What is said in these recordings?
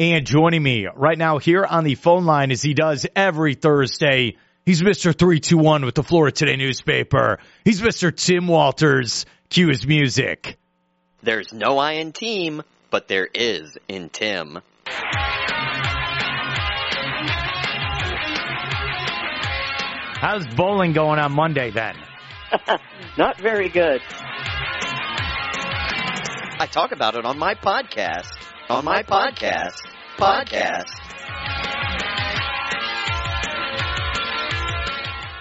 And joining me right now here on the phone line as he does every Thursday, he's Mr. 321 with the Florida Today newspaper. He's Mr. Tim Walters. Cue his music. There's no I in team, but there is in Tim. How's bowling going on Monday then? Not very good. I talk about it on my podcast. On my podcast. Podcast.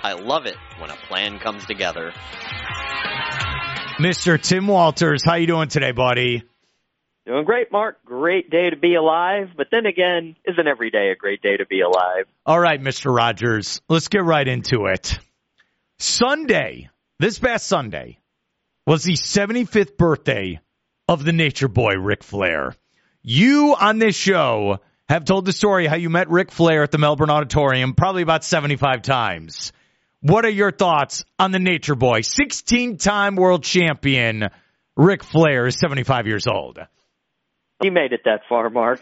I love it when a plan comes together. Mr. Tim Walters, how you doing today, buddy? Doing great, Mark. Great day to be alive. But then again, isn't every day a great day to be alive? All right, Mr. Rogers, let's get right into it. Sunday, this past Sunday, was the 75th birthday of the nature boy, Ric Flair. You on this show have told the story how you met Ric Flair at the Melbourne Auditorium probably about 75 times. What are your thoughts on the nature boy? 16 time world champion Ric Flair is 75 years old. He made it that far, Mark.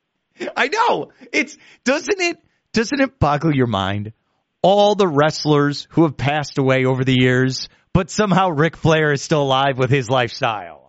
I know. It's doesn't it doesn't it boggle your mind? All the wrestlers who have passed away over the years, but somehow Ric Flair is still alive with his lifestyle.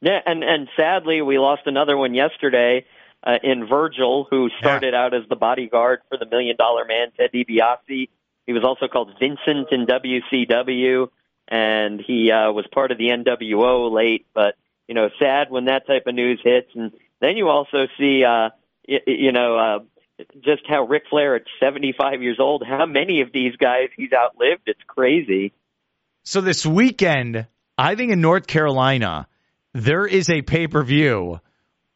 Yeah, and and sadly we lost another one yesterday uh, in Virgil, who started yeah. out as the bodyguard for the Million Dollar Man, Ted DiBiase. He was also called Vincent in WCW, and he uh, was part of the NWO late, but you know, sad when that type of news hits. And then you also see, uh, you, you know, uh, just how Ric Flair at 75 years old, how many of these guys he's outlived. It's crazy. So this weekend, I think in North Carolina, there is a pay per view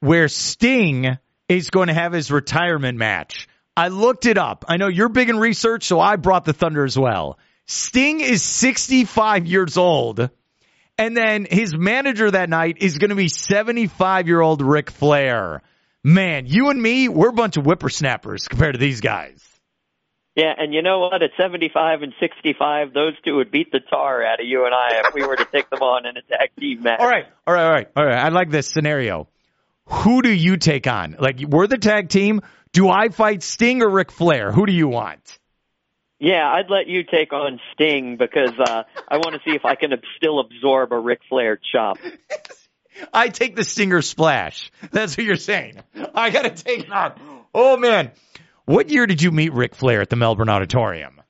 where Sting is going to have his retirement match. I looked it up. I know you're big in research, so I brought the Thunder as well. Sting is 65 years old and then his manager that night is going to be 75 year old Ric Flair. Man, you and me, we're a bunch of whippersnappers compared to these guys. Yeah, and you know what? At 75 and 65, those two would beat the tar out of you and I if we were to take them on in a tag team match. All right, all right, all right, all right. I like this scenario. Who do you take on? Like, we're the tag team. Do I fight Sting or Ric Flair? Who do you want? Yeah, I'd let you take on Sting because uh, I want to see if I can still absorb a Ric Flair chop. I take the Stinger splash. That's what you're saying. I got to take it on. Oh man, what year did you meet Ric Flair at the Melbourne Auditorium?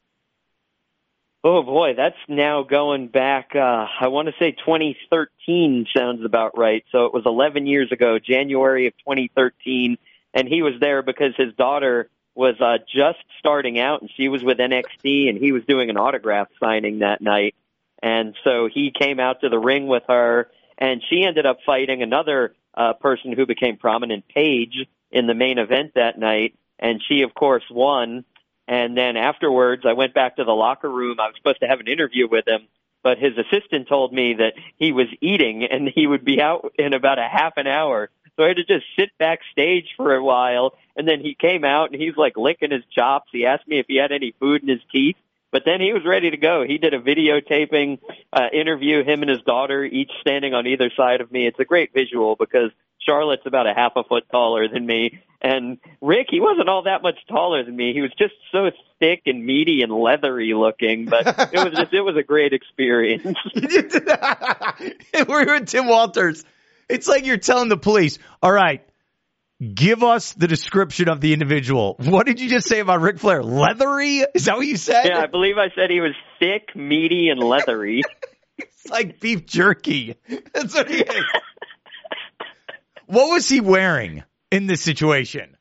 Oh boy, that's now going back. Uh, I want to say 2013 sounds about right. So it was 11 years ago, January of 2013, and he was there because his daughter was uh, just starting out, and she was with NXT, and he was doing an autograph signing that night. And so he came out to the ring with her, and she ended up fighting another uh, person who became prominent, Paige, in the main event that night. And she, of course, won. And then afterwards, I went back to the locker room. I was supposed to have an interview with him, but his assistant told me that he was eating and he would be out in about a half an hour. So I had to just sit backstage for a while. And then he came out and he's like licking his chops. He asked me if he had any food in his teeth. But then he was ready to go. He did a videotaping uh, interview, him and his daughter, each standing on either side of me. It's a great visual because Charlotte's about a half a foot taller than me. And Ric, he wasn't all that much taller than me. He was just so thick and meaty and leathery looking, but it was just, it was a great experience. We're with Tim Walters. It's like you're telling the police, all right, give us the description of the individual. What did you just say about Ric Flair? Leathery? Is that what you said? Yeah, I believe I said he was thick, meaty, and leathery. it's like beef jerky. That's what he is. What was he wearing in this situation?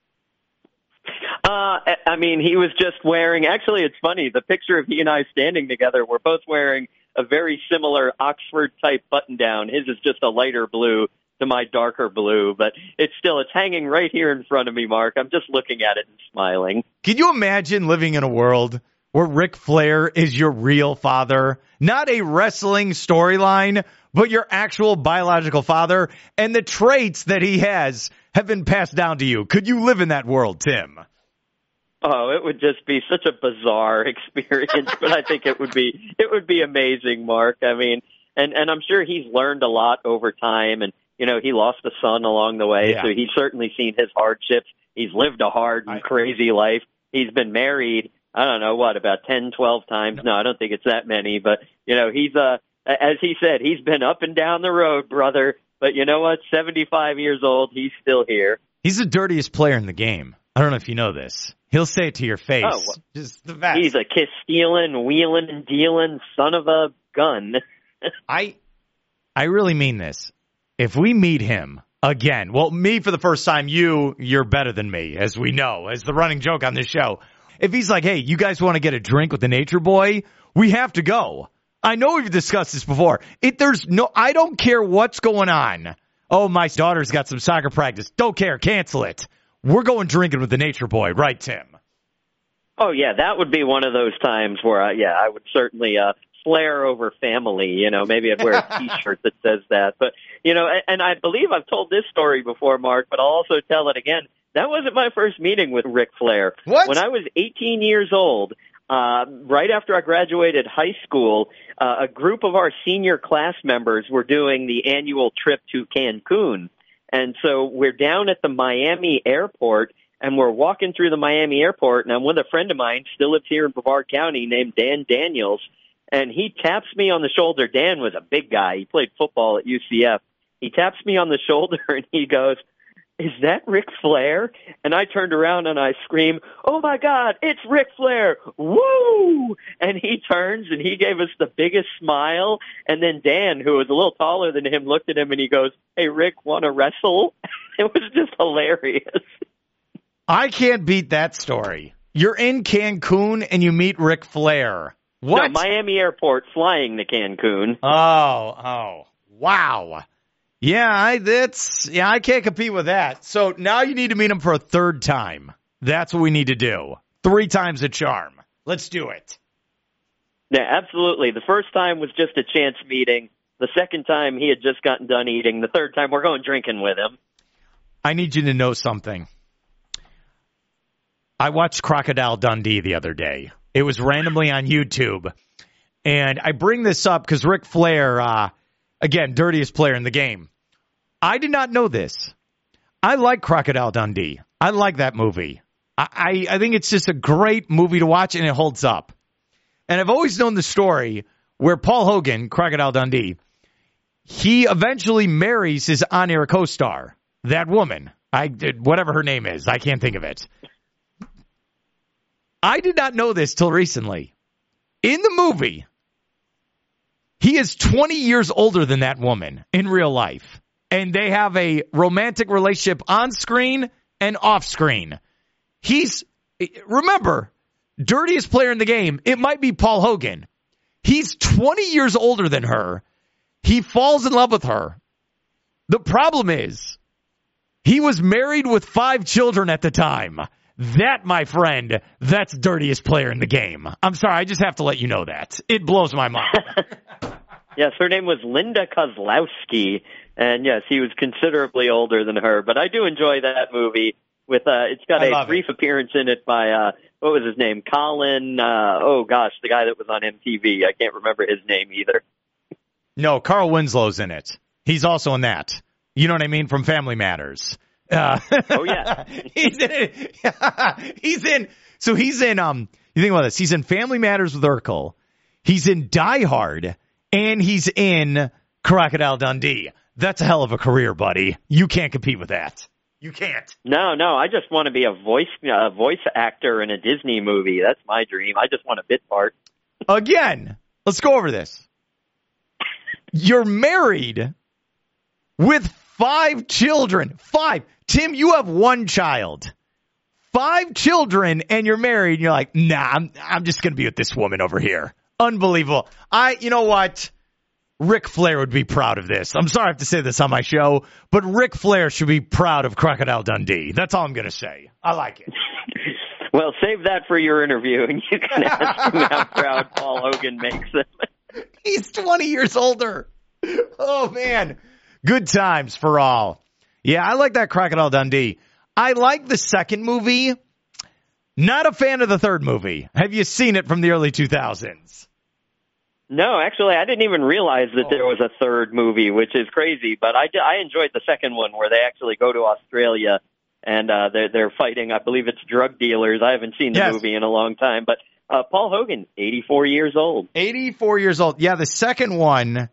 Uh, I mean, he was just wearing. Actually, it's funny. The picture of he and I standing together, we're both wearing a very similar Oxford type button down. His is just a lighter blue to my darker blue, but it's still it's hanging right here in front of me, Mark. I'm just looking at it and smiling. Can you imagine living in a world where Ric Flair is your real father? Not a wrestling storyline, but your actual biological father and the traits that he has have been passed down to you. Could you live in that world, Tim? Oh, it would just be such a bizarre experience, but I think it would be it would be amazing, Mark. I mean, and and I'm sure he's learned a lot over time and you know, he lost a son along the way, Yeah. so he's certainly seen his hardships. He's lived a hard and crazy life. He's been married, I don't know what, about ten, twelve times. No, I don't think it's that many, but you know, he's uh as he said, he's been up and down the road, brother. But you know what? 75 years old, he's still here. He's the dirtiest player in the game. I don't know if you know this. He'll say it to your face. Oh, well, Just the best. He's a kiss stealing, wheeling and dealing son of a gun. I I really mean this. If we meet him again, well, me for the first time, you you're better than me, as we know, as the running joke on this show. If he's like, "Hey, you guys want to get a drink with the Nature Boy?" We have to go. I know we've discussed this before. It there's no I don't care what's going on. Oh, my daughter's got some soccer practice. Don't care. Cancel it. We're going drinking with the Nature Boy, right, Tim? Oh yeah, that would be one of those times where, I, yeah, I would certainly uh, flare over family. You know, maybe I'd wear a T-shirt that says that. But you know, and, and I believe I've told this story before, Mark, but I'll also tell it again. That wasn't my first meeting with Ric Flair. What? When I was 18 years old, uh, right after I graduated high school, uh, a group of our senior class members were doing the annual trip to Cancun. And so we're down at the Miami airport and we're walking through the Miami airport and I'm with a friend of mine, still lives here in Brevard County, named Dan Daniels. And he taps me on the shoulder. Dan was a big guy. He played football at UCF. He taps me on the shoulder and he goes, is that Ric Flair? And I turned around and I scream, Oh my God, it's Ric Flair! Woo! And he turns and he gave us the biggest smile. And then Dan, who was a little taller than him, looked at him and he goes, Hey Ric, wanna wrestle? It was just hilarious. I can't beat that story. You're in Cancun and you meet Ric Flair. What? No, Miami Airport flying to Cancun. Oh, oh, wow. Yeah, I that's yeah, I can't compete with that. So now you need to meet him for a third time. That's what we need to do. Three times a charm. Let's do it. Yeah, absolutely. The first time was just a chance meeting. The second time he had just gotten done eating. The third time we're going drinking with him. I need you to know something. I watched Crocodile Dundee the other day. It was randomly on YouTube. And I bring this up because Ric Flair, uh, again, dirtiest player in the game. I did not know this. I like Crocodile Dundee. I like that movie. I, I, I think it's just a great movie to watch and it holds up. And I've always known the story where Paul Hogan, Crocodile Dundee, he eventually marries his on-air co-star, that woman. I whatever her name is. I can't think of it. I did not know this till recently. In the movie, he is 20 years older than that woman in real life. And they have a romantic relationship on screen and off screen. He's, remember, dirtiest player in the game. It might be Paul Hogan. He's 20 years older than her. He falls in love with her. The problem is, he was married with five children at the time. That, my friend, that's dirtiest player in the game. I'm sorry, I just have to let you know that. It blows my mind. Yes, her name was Linda Kozlowski, and yes, he was considerably older than her. But I do enjoy that movie. With uh, it's got I a brief appearance in it by uh, what was his name? Colin. Uh, oh gosh, the guy that was on MTV. I can't remember his name either. No, Carl Winslow's in it. He's also in that. You know what I mean? From Family Matters. Uh, Oh, yeah. he's in he's in. So he's in. Um, you think about this. He's in Family Matters with Urkel. He's in Die Hard, and he's in Crocodile Dundee. That's a hell of a career, buddy. You can't compete with that. You can't. No, no, I just want to be a voice a voice actor in a Disney movie. That's my dream. I just want a bit part. Again, let's go over this. You're married with five children. Five. Tim, you have one child. Five children and you're married and you're like, nah, I'm, I'm just going to be with this woman over here. Unbelievable. I, you know what? Ric Flair would be proud of this. I'm sorry I have to say this on my show, but Ric Flair should be proud of Crocodile Dundee. That's all I'm going to say. I like it. Well, save that for your interview, and you can ask him how proud Paul Hogan makes him. He's 20 years older. Oh man. Good times for all. Yeah, I like that Crocodile Dundee. I like the second movie. Not a fan of the third movie. Have you seen it from the early 2000s? No, actually, I didn't even realize that there was a third movie, which is crazy. But I, I enjoyed the second one where they actually go to Australia and uh, they're they're fighting. I believe it's drug dealers. I haven't seen the Yes. movie in a long time, but uh, Paul Hogan, 84 years old. 84 years old. Yeah, the second one,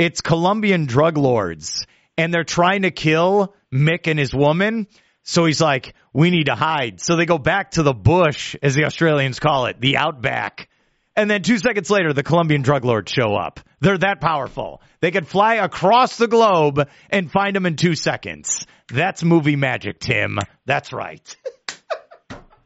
it's Colombian drug lords, and they're trying to kill Mick and his woman. So he's like, we need to hide. So they go back to the bush, as the Australians call it, the outback. And then two seconds later, the Colombian drug lords show up. They're that powerful. They could fly across the globe and find them in two seconds. That's movie magic, Tim. That's right.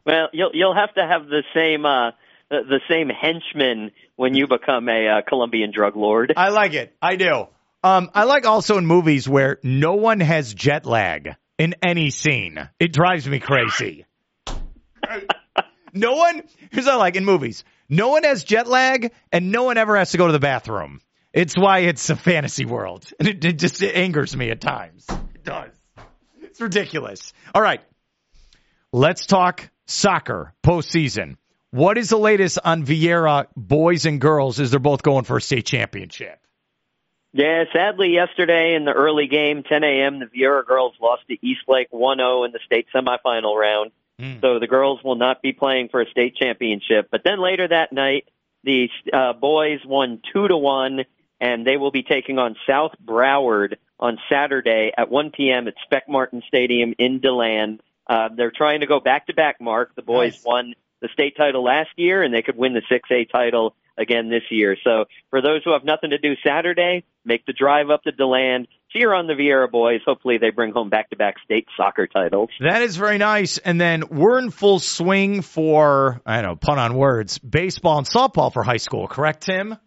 Well, you'll you'll have to have the same uh, the, same henchmen when you become a uh, Colombian drug lord. I like it. I do. Um, I like also in movies where no one has jet lag in any scene. It drives me crazy. no one, here's what I like in movies. No one has jet lag and no one ever has to go to the bathroom. It's why it's a fantasy world. And it, it just it angers me at times. It does. It's ridiculous. All right. Let's talk soccer postseason. What is the latest on Viera boys and girls as they're both going for a state championship? Yeah, sadly, yesterday in the early game, 10 a.m., the Viera girls lost to Eastlake 1-0 in the state semifinal round. Hmm. So the girls will not be playing for a state championship. But then later that night, the uh, boys won two to one, and they will be taking on South Broward on Saturday at 1 p.m. at Spec Martin Stadium in Deland. Uh, they're trying to go back to back. Mark, the boys Nice. won the state title last year, and they could win the 6A title again this year. So for those who have nothing to do Saturday, make the drive up to Deland, cheer on the Viera boys. Hopefully, they bring home back to back state soccer titles. That is very nice. And then we're in full swing for, I don't know, pun on words, baseball and softball for high school, correct, Tim?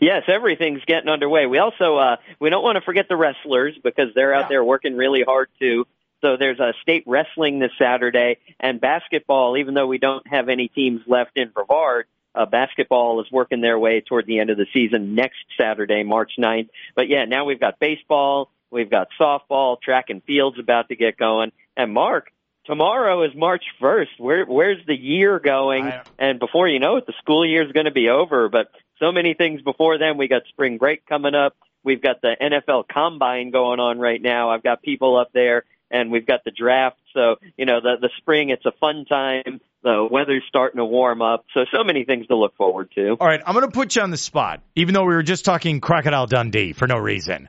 Yes, everything's getting underway. We also uh, we don't want to forget the wrestlers because they're out Yeah. there working really hard too. So there's a state wrestling this Saturday and basketball. Even though we don't have any teams left in Brevard, uh, basketball is working their way toward the end of the season next Saturday, March 9th. But yeah, now we've got baseball, we've got softball, track and field's about to get going, and Mark. Tomorrow is March 1st. Where, where's the year going? And before you know it, the school year is going to be over. But so many things before then. We got spring break coming up. We've got the NFL combine going on right now. I've got people up there and we've got the draft. So, you know, the, the spring, it's a fun time. The weather's starting to warm up. So, so many things to look forward to. All right, I'm going to put you on the spot, even though we were just talking Crocodile Dundee for no reason.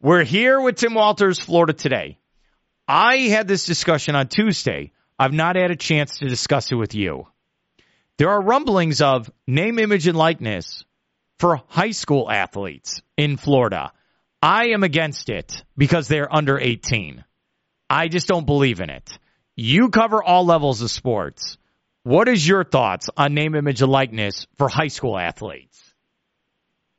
We're here with Tim Walters, Florida Today. I had this discussion on Tuesday. I've not had a chance to discuss it with you. There are rumblings of name, image, and likeness for high school athletes in Florida. I am against it because they're under 18. I just don't believe in it. You cover all levels of sports. What is your thoughts on name, image, and likeness for high school athletes?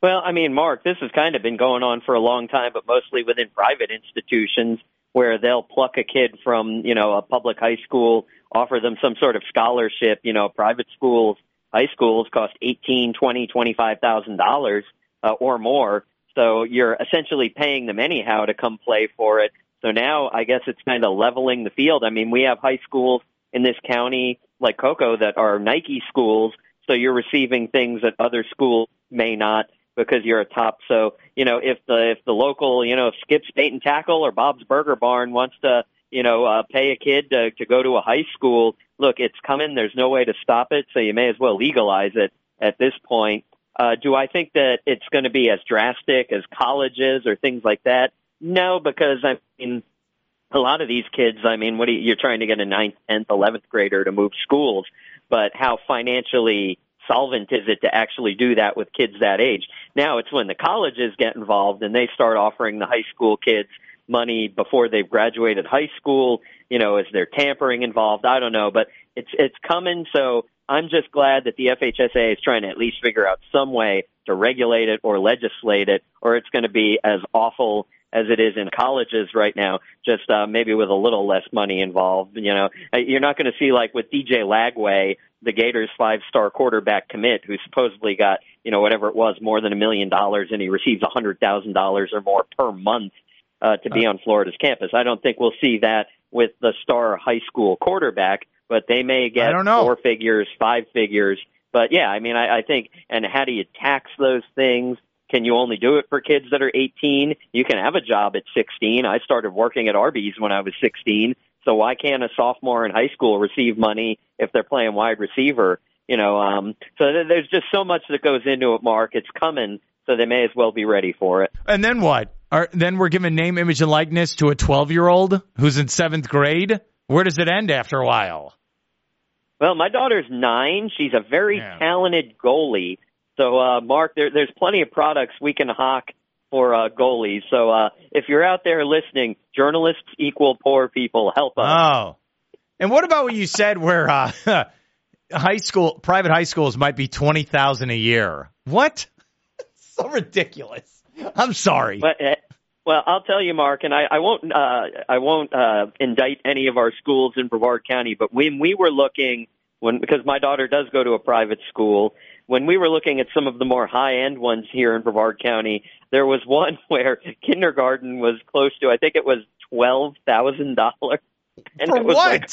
Well, I mean, Mark, this has kind of been going on for a long time, but mostly within private institutions where they'll pluck a kid from, you know, a public high school, offer them some sort of scholarship. You know, private schools, high schools cost eighteen, twenty, twenty-five thousand dollars uh, or more. So you're essentially paying them anyhow to come play for it. So now I guess it's kind of leveling the field. I mean, we have high schools in this county like Cocoa that are Nike schools, so you're receiving things that other schools may not because you're a top. So, you know, if the if the local, you know, if Skip's Bait and Tackle or Bob's Burger Barn wants to, you know, uh, pay a kid to to go to a high school, look, it's coming. There's no way to stop it, so you may as well legalize it at this point. Uh, do I think that it's going to be as drastic as colleges or things like that? No, because I mean, a lot of these kids, I mean, what are you, you're trying to get a ninth, tenth, eleventh grader to move schools, but how financially solvent is it to actually do that with kids that age? Now it's when the colleges get involved and they start offering the high school kids money before they've graduated high school. You know, is there tampering involved? I don't know, but it's it's coming. So I'm just glad that the FHSA is trying to at least figure out some way to regulate it or legislate it, or it's going to be as awful as it is in colleges right now, just uh, maybe with a little less money involved. You know, Uh, you're not going to see like with DJ Lagway, the Gators five-star quarterback commit, who supposedly got you know whatever it was more than a million dollars, and he receives a hundred thousand dollars or more per month uh, to be on Florida's campus. I don't think we'll see that with the star high school quarterback, but they may get I don't know. four figures, five figures But yeah, I mean, I, I think, and how do you tax those things? Can you only do it for kids that are 18? You can have a job at 16. I started working at Arby's when I was 16. So why can't a sophomore in high school receive money if they're playing wide receiver? You know, um, so th- there's just so much that goes into it, Mark. It's coming, so they may as well be ready for it. And then what? Are, then we're giving name, image, and likeness to a 12 year old who's in seventh grade. Where does it end after a while? Well, my daughter's nine. She's a very Yeah. talented goalie. So, uh, Mark, there, there's plenty of products we can hawk for uh, goalies. So, uh, if you're out there listening, journalists equal poor people. Help us. Oh. And what about what you said where uh, high school, private high schools might be 20000 a year? What? so ridiculous. I'm sorry. But uh, well, I'll tell you, Mark, and I, I won't uh, I won't uh, indict any of our schools in Brevard County. But when we were looking, when because my daughter does go to a private school, when we were looking at some of the more high end ones here in Brevard County, there was one where kindergarten was close to I think it was twelve thousand dollars. And For it was what? Like,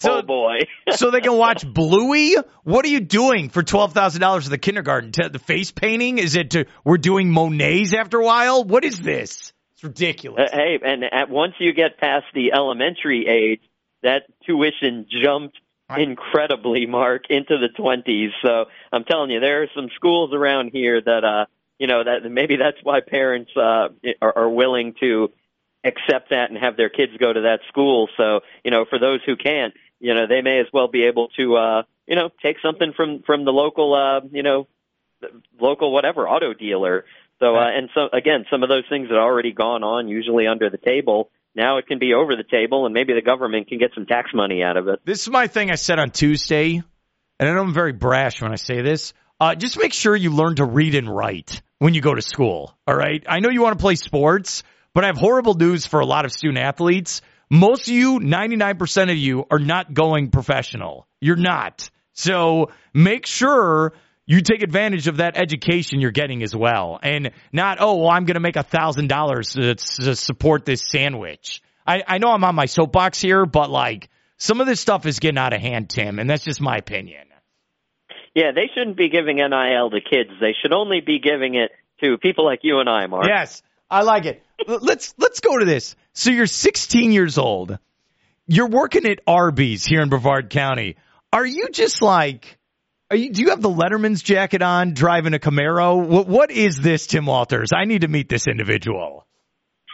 so, oh boy. so they can watch Bluey? What are you doing for $12,000 for the kindergarten? The face painting? Is it to, we're doing Monets after a while? What is this? It's ridiculous. Uh, hey, and at, once you get past the elementary age, that tuition jumped. Incredibly, Mark, into the twenties. So I'm telling you, there are some schools around here that, uh, you know, that maybe that's why parents uh, are, are willing to accept that and have their kids go to that school. So you know, for those who can't, you know, they may as well be able to, uh, you know, take something from from the local, uh, you know, local whatever auto dealer. So uh, and so again, some of those things had already gone on, usually under the table. Now it can be over the table, and maybe the government can get some tax money out of it. This is my thing I said on Tuesday, and I know I'm very brash when I say this. Uh, just make sure you learn to read and write when you go to school. All right. I know you want to play sports, but I have horrible news for a lot of student athletes. Most of you, 99% of you, are not going professional. You're not. So make sure you take advantage of that education you're getting as well. And not, oh, well, I'm going to make a thousand dollars to support this sandwich. I, I know I'm on my soapbox here, but like some of this stuff is getting out of hand, Tim, and that's just my opinion. Yeah, they shouldn't be giving NIL to kids. They should only be giving it to people like you and I, Mark. Yes, I like it. Let's let's go to this. So you're 16 years old. You're working at Arby's here in Brevard County. Are you just like? You, do you have the Letterman's jacket on, driving a Camaro? What what is this, Tim Walters? I need to meet this individual.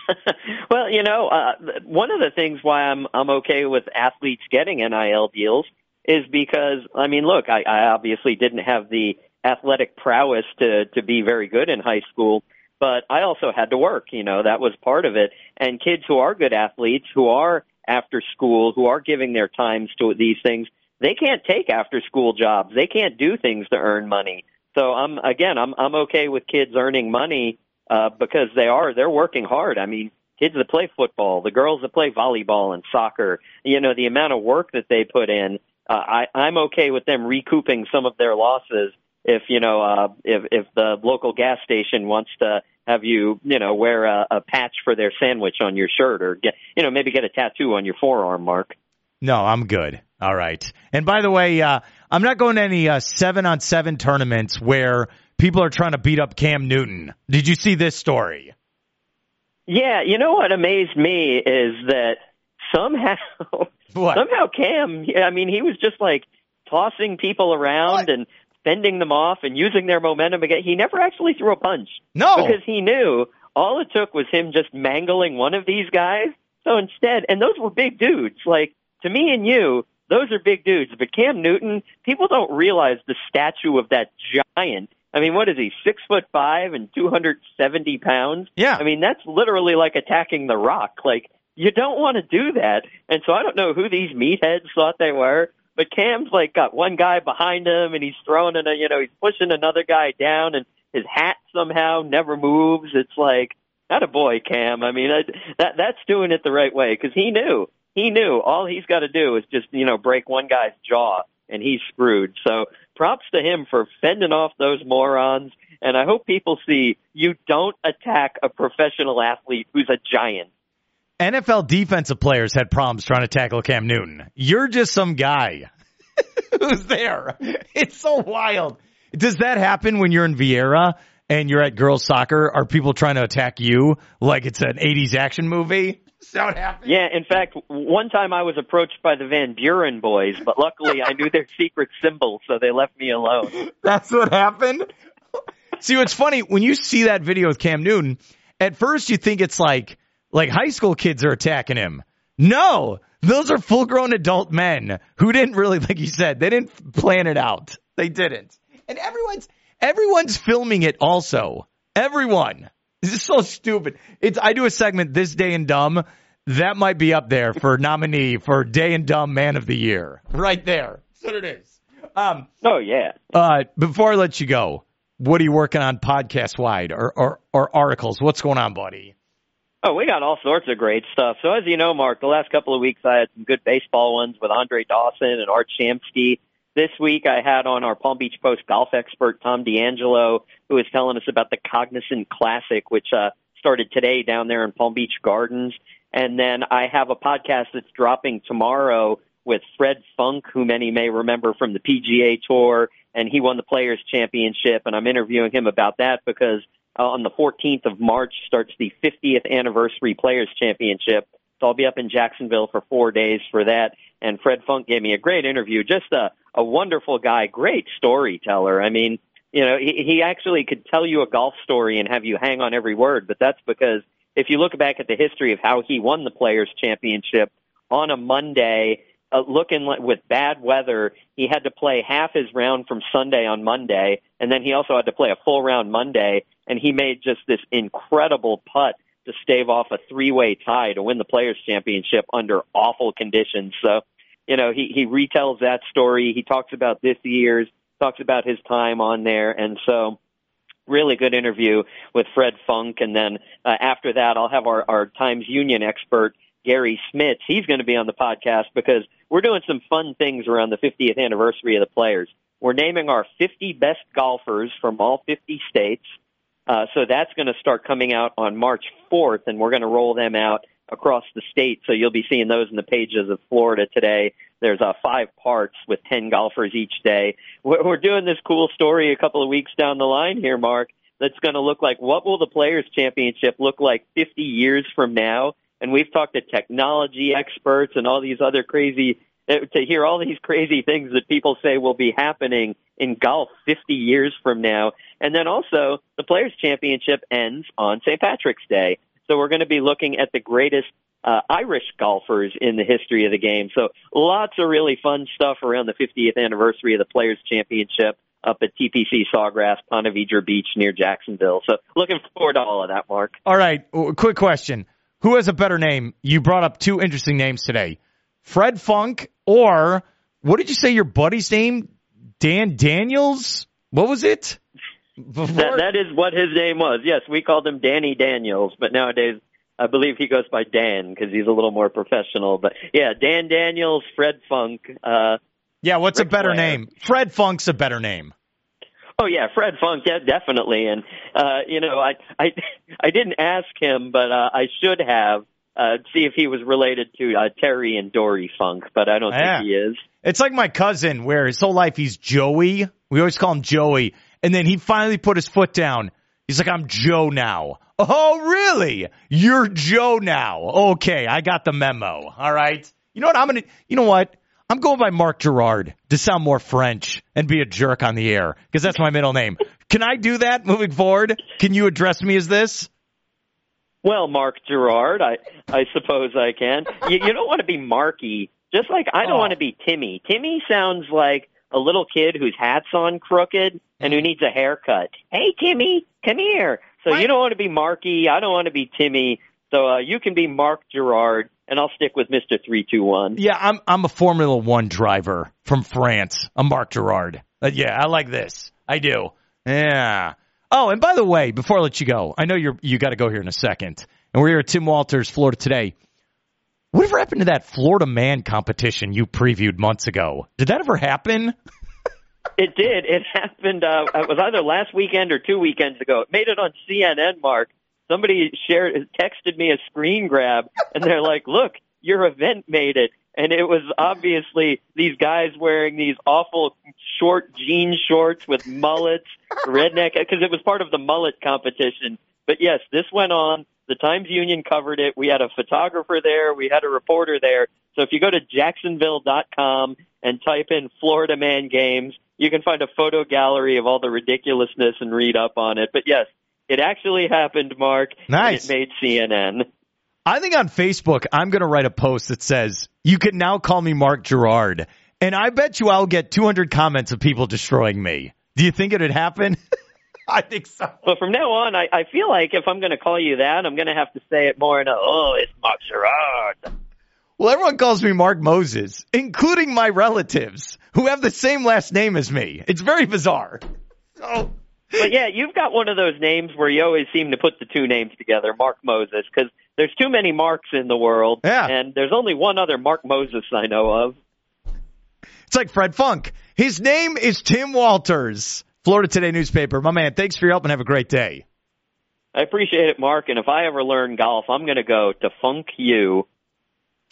well, you know, uh, one of the things why I'm I'm okay with athletes getting NIL deals is because I mean, look, I, I obviously didn't have the athletic prowess to to be very good in high school, but I also had to work. You know, that was part of it. And kids who are good athletes, who are after school, who are giving their times to these things, they can't take after school jobs. They can't do things to earn money. So I'm again, I'm I'm okay with kids earning money uh, because they are they're working hard. I mean, kids that play football, the girls that play volleyball and soccer, you know, the amount of work that they put in. Uh, I I'm okay with them recouping some of their losses if you know uh, if if the local gas station wants to have you you know wear a, a patch for their sandwich on your shirt or get you know maybe get a tattoo on your forearm, Mark. No, I'm good. All right. And by the way, uh, I'm not going to any uh, seven on seven tournaments where people are trying to beat up Cam Newton. Did you see this story? Yeah, you know what amazed me is that somehow What? somehow Cam, I mean, he was just like tossing people around What? and fending them off and using their momentum again. He never actually threw a punch No. because he knew all it took was him just mangling one of these guys. So instead, and those were big dudes. Like to me and you, those are big dudes. But Cam Newton, people don't realize the statue of that giant. I mean, what is he? Six foot five and two hundred seventy pounds. Yeah. I mean, that's literally like attacking the Rock. Like you don't want to do that. And so I don't know who these meatheads thought they were, but Cam's like got one guy behind him and he's throwing in a, you know, he's pushing another guy down and his hat somehow never moves. It's like, not a boy, Cam. I mean, I, that that's doing it the right way because he knew, he knew all he's got to do is just, you know, break one guy's jaw and he's screwed. So props to him for fending off those morons. And I hope people see you don't attack a professional athlete who's a giant. NFL defensive players had problems trying to tackle Cam Newton. You're just some guy. who's there. It's so wild. Does that happen when you're in Viera and you're at girls soccer? Are people trying to attack you like it's an 80s action movie? Is that happened? Yeah, in fact, one time I was approached by the Van Buren boys, but luckily I knew their secret symbol, so they left me alone. That's what happened. See, what's funny when you see that video with Cam Newton, at first you think it's like like high school kids are attacking him. No, those are full grown adult men who didn't really, like you said, they didn't plan it out. They didn't. And everyone's everyone's filming it also. Everyone. This is so stupid. It's I do a segment this day and dumb. That might be up there for nominee for day and dumb man of the year. Right there. That's what it is. Um Oh yeah. uh before I let you go, what are you working on podcast wide or, or or articles? What's going on, buddy? Oh, we got all sorts of great stuff. So as you know, Mark, the last couple of weeks I had some good baseball ones with Andre Dawson and Art Shamsky. This week I had on our Palm Beach Post golf expert Tom D'Angelo, who was telling us about the Cognizant Classic, which uh, started today down there in Palm Beach Gardens. And then I have a podcast that's dropping tomorrow with Fred Funk, who many may remember from the PGA Tour, and he won the Players Championship. And I'm interviewing him about that because uh, on the 14th of March starts the 50th anniversary Players Championship. So I'll be up in Jacksonville for four days for that. And Fred Funk gave me a great interview. Just a, a wonderful guy, great storyteller. I mean, you know, he, he actually could tell you a golf story and have you hang on every word, but that's because if you look back at the history of how he won the Players Championship on a Monday, uh, looking like, with bad weather, he had to play half his round from Sunday on Monday, and then he also had to play a full round Monday, and he made just this incredible putt to stave off a three-way tie to win the Players Championship under awful conditions. So, you know, he he retells that story. He talks about this year's, talks about his time on there, and so really good interview with Fred Funk. And then uh, after that, I'll have our our Times Union expert Garry Smits. He's going to be on the podcast because we're doing some fun things around the 50th anniversary of the Players. We're naming our 50 best golfers from all 50 states. Uh, so that's going to start coming out on March 4th, and we're going to roll them out across the state. So you'll be seeing those in the pages of Florida today. There's uh, five parts with 10 golfers each day. We're, we're doing this cool story a couple of weeks down the line here, Mark, that's going to look like what will the Players Championship look like 50 years from now? And we've talked to technology experts and all these other crazy to hear all these crazy things that people say will be happening in golf 50 years from now. And then also, the Players Championship ends on St. Patrick's Day. So we're going to be looking at the greatest uh, Irish golfers in the history of the game. So lots of really fun stuff around the 50th anniversary of the Players Championship up at TPC Sawgrass, Ponte Vedra Beach near Jacksonville. So looking forward to all of that, Mark. All right, quick question. Who has a better name? You brought up two interesting names today. Fred Funk or what did you say your buddy's name? Dan Daniels? What was it? Before? That, that is what his name was. Yes, we called him Danny Daniels, but nowadays I believe he goes by Dan because he's a little more professional. But yeah, Dan Daniels, Fred Funk. Uh, yeah, what's Rick a better name? Fred Funk's a better name. Oh yeah, Fred Funk, yeah, definitely. And uh, you know, I I I didn't ask him, but uh, I should have uh, see if he was related to uh, Terry and Dory Funk, but I don't yeah. think he is. It's like my cousin, where his whole life he's Joey. We always call him Joey, and then he finally put his foot down. He's like, I'm Joe now. Oh, really? You're Joe now. Okay, I got the memo. All right. You know what? I'm gonna. You know what? I'm going by Mark Gerard to sound more French and be a jerk on the air because that's my middle name. Can I do that moving forward? Can you address me as this? Well, Mark Gerard, I I suppose I can. You, you don't want to be Marky, just like I don't oh. want to be Timmy. Timmy sounds like a little kid whose hat's on crooked and who needs a haircut. Hey, Timmy, come here. So what? you don't want to be Marky. I don't want to be Timmy. So uh, you can be Mark Gerard, and I'll stick with Mister Three Two One. Yeah, I'm I'm a Formula One driver from France. I'm Mark Gerard. Uh, yeah, I like this. I do. Yeah. Oh, and by the way, before I let you go, I know you're you got to go here in a second, and we're here at Tim Walters, Florida today. Whatever happened to that Florida Man competition you previewed months ago? Did that ever happen? it did. It happened. Uh, it was either last weekend or two weekends ago. It made it on CNN. Mark, somebody shared, texted me a screen grab, and they're like, "Look, your event made it." And it was obviously these guys wearing these awful short jean shorts with mullets, redneck, because it was part of the mullet competition. But yes, this went on. The Times Union covered it. We had a photographer there. We had a reporter there. So if you go to jacksonville.com and type in Florida Man Games, you can find a photo gallery of all the ridiculousness and read up on it. But yes, it actually happened, Mark. Nice. It made CNN. I think on Facebook, I'm going to write a post that says, you can now call me Mark Gerard. And I bet you I'll get 200 comments of people destroying me. Do you think it'd happen? I think so. But from now on, I, I feel like if I'm going to call you that, I'm going to have to say it more in a, oh, it's Mark Gerard. Well, everyone calls me Mark Moses, including my relatives who have the same last name as me. It's very bizarre. So, But yeah, you've got one of those names where you always seem to put the two names together, Mark Moses, because there's too many Marks in the world. Yeah. And there's only one other Mark Moses I know of. it's like Fred Funk. His name is Tim Walters. Florida Today newspaper. My man, thanks for your help and have a great day. I appreciate it, Mark. And if I ever learn golf, I'm going to go to Funk U